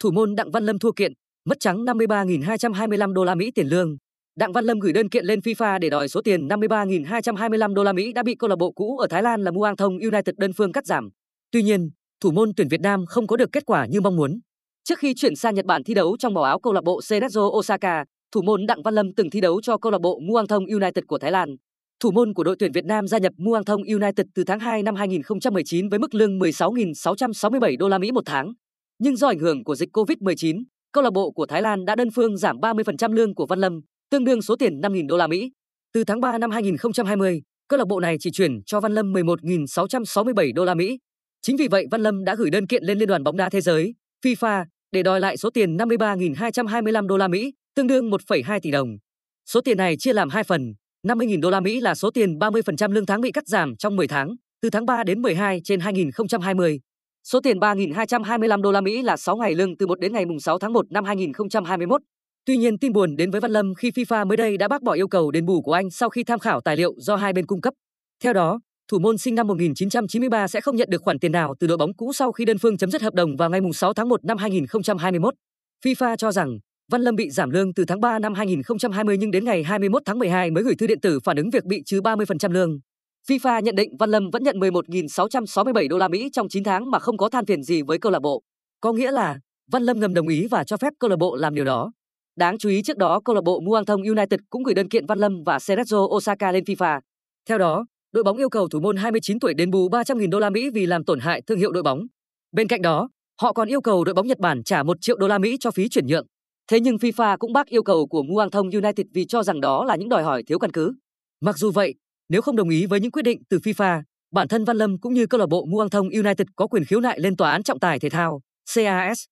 thủ môn Đặng Văn Lâm thua kiện, mất trắng 53.225 đô la Mỹ tiền lương. Đặng Văn Lâm gửi đơn kiện lên FIFA để đòi số tiền 53.225 đô la Mỹ đã bị câu lạc bộ cũ ở Thái Lan là Muang Thong United đơn phương cắt giảm. Tuy nhiên, thủ môn tuyển Việt Nam không có được kết quả như mong muốn. Trước khi chuyển sang Nhật Bản thi đấu trong màu áo câu lạc bộ Cerezo Osaka, thủ môn Đặng Văn Lâm từng thi đấu cho câu lạc bộ Muang Thong United của Thái Lan. Thủ môn của đội tuyển Việt Nam gia nhập Muang Thong United từ tháng 2 năm 2019 với mức lương 16.667 đô la Mỹ một tháng. Nhưng do ảnh hưởng của dịch Covid-19, câu lạc bộ của Thái Lan đã đơn phương giảm 30% lương của Văn Lâm, tương đương số tiền 5.000 đô la Mỹ. Từ tháng 3 năm 2020, câu lạc bộ này chỉ chuyển cho Văn Lâm 11.667 đô la Mỹ. Chính vì vậy Văn Lâm đã gửi đơn kiện lên Liên đoàn bóng đá thế giới, FIFA để đòi lại số tiền 53.225 đô la Mỹ, tương đương 1,2 tỷ đồng. Số tiền này chia làm hai phần, 50.000 đô la Mỹ là số tiền 30% lương tháng bị cắt giảm trong 10 tháng, từ tháng 3 đến 12 trên 2020. Số tiền 3.225 đô la Mỹ là 6 ngày lương từ 1 đến ngày 6 tháng 1 năm 2021. Tuy nhiên tin buồn đến với Văn Lâm khi FIFA mới đây đã bác bỏ yêu cầu đền bù của anh sau khi tham khảo tài liệu do hai bên cung cấp. Theo đó, thủ môn sinh năm 1993 sẽ không nhận được khoản tiền nào từ đội bóng cũ sau khi đơn phương chấm dứt hợp đồng vào ngày 6 tháng 1 năm 2021. FIFA cho rằng Văn Lâm bị giảm lương từ tháng 3 năm 2020 nhưng đến ngày 21 tháng 12 mới gửi thư điện tử phản ứng việc bị trừ 30% lương. FIFA nhận định Văn Lâm vẫn nhận 11.667 đô la Mỹ trong 9 tháng mà không có than phiền gì với câu lạc bộ. Có nghĩa là Văn Lâm ngầm đồng ý và cho phép câu lạc bộ làm điều đó. Đáng chú ý trước đó câu lạc bộ Muangthong United cũng gửi đơn kiện Văn Lâm và Cerezo Osaka lên FIFA. Theo đó, đội bóng yêu cầu thủ môn 29 tuổi đền bù 300.000 đô la Mỹ vì làm tổn hại thương hiệu đội bóng. Bên cạnh đó, họ còn yêu cầu đội bóng Nhật Bản trả 1 triệu đô la Mỹ cho phí chuyển nhượng. Thế nhưng FIFA cũng bác yêu cầu của Muangthong United vì cho rằng đó là những đòi hỏi thiếu căn cứ. Mặc dù vậy, nếu không đồng ý với những quyết định từ FIFA, bản thân Văn Lâm cũng như câu lạc bộ Muang Thông United có quyền khiếu nại lên tòa án trọng tài thể thao CAS